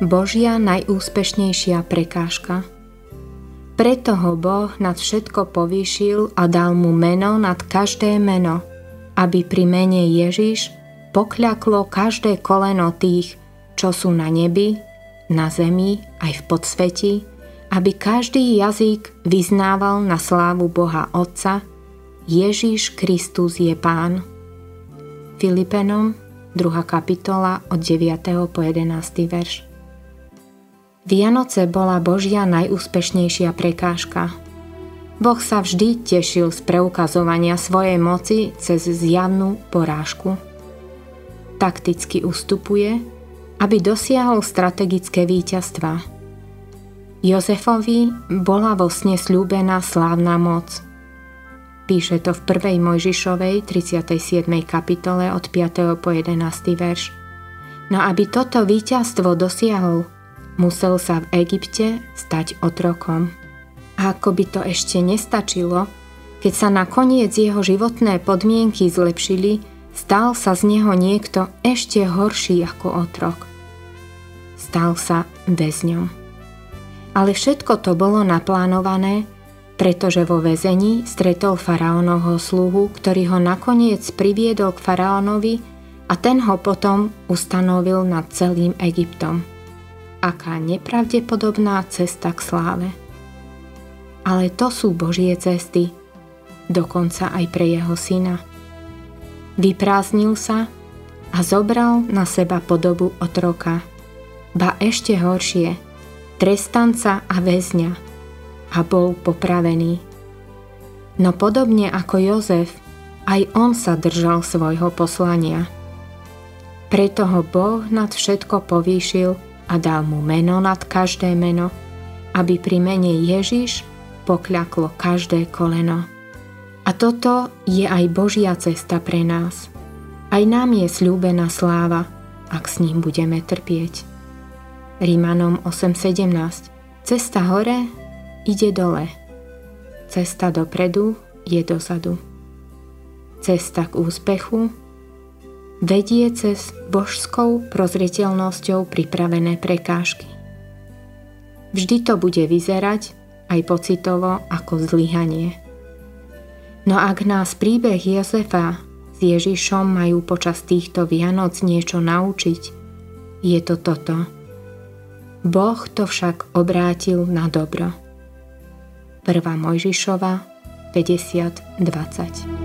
Božia najúspešnejšia prekážka. Preto ho Boh nad všetko povýšil a dal mu meno nad každé meno, aby pri mene Ježiš pokľaklo každé koleno tých, čo sú na nebi, na zemi, aj v podsveti, aby každý jazyk vyznával na slávu Boha Otca, Ježiš Kristus je Pán. Filipenom, 2. kapitola od 9. po 11. verš. Vianoce bola Božia najúspešnejšia prekážka. Boh sa vždy tešil z preukazovania svojej moci cez zjavnú porážku. Takticky ustupuje, aby dosiahol strategické víťazstva. Jozefovi bola vo sne slúbená slávna moc. Píše to v 1. Mojžišovej 37. kapitole od 5. po 11. verš. No aby toto víťazstvo dosiahol, Musel sa v Egypte stať otrokom. A ako by to ešte nestačilo, keď sa nakoniec jeho životné podmienky zlepšili, stal sa z neho niekto ešte horší ako otrok. Stal sa väzňom. Ale všetko to bolo naplánované, pretože vo väzení stretol faraónovho sluhu, ktorý ho nakoniec priviedol k faraónovi a ten ho potom ustanovil nad celým Egyptom aká nepravdepodobná cesta k sláve. Ale to sú Božie cesty, dokonca aj pre jeho syna. Vyprázdnil sa a zobral na seba podobu otroka, ba ešte horšie, trestanca a väzňa a bol popravený. No podobne ako Jozef, aj on sa držal svojho poslania. Preto ho Boh nad všetko povýšil a dal mu meno nad každé meno, aby pri mene Ježiš pokľaklo každé koleno. A toto je aj Božia cesta pre nás. Aj nám je slúbená sláva, ak s ním budeme trpieť. Rímanom 8.17 Cesta hore ide dole. Cesta dopredu je dozadu. Cesta k úspechu vedie cez božskou prozreteľnosťou pripravené prekážky. Vždy to bude vyzerať aj pocitovo ako zlyhanie. No ak nás príbeh Jozefa s Ježišom majú počas týchto Vianoc niečo naučiť, je to toto. Boh to však obrátil na dobro. 1. Mojžišova 50.20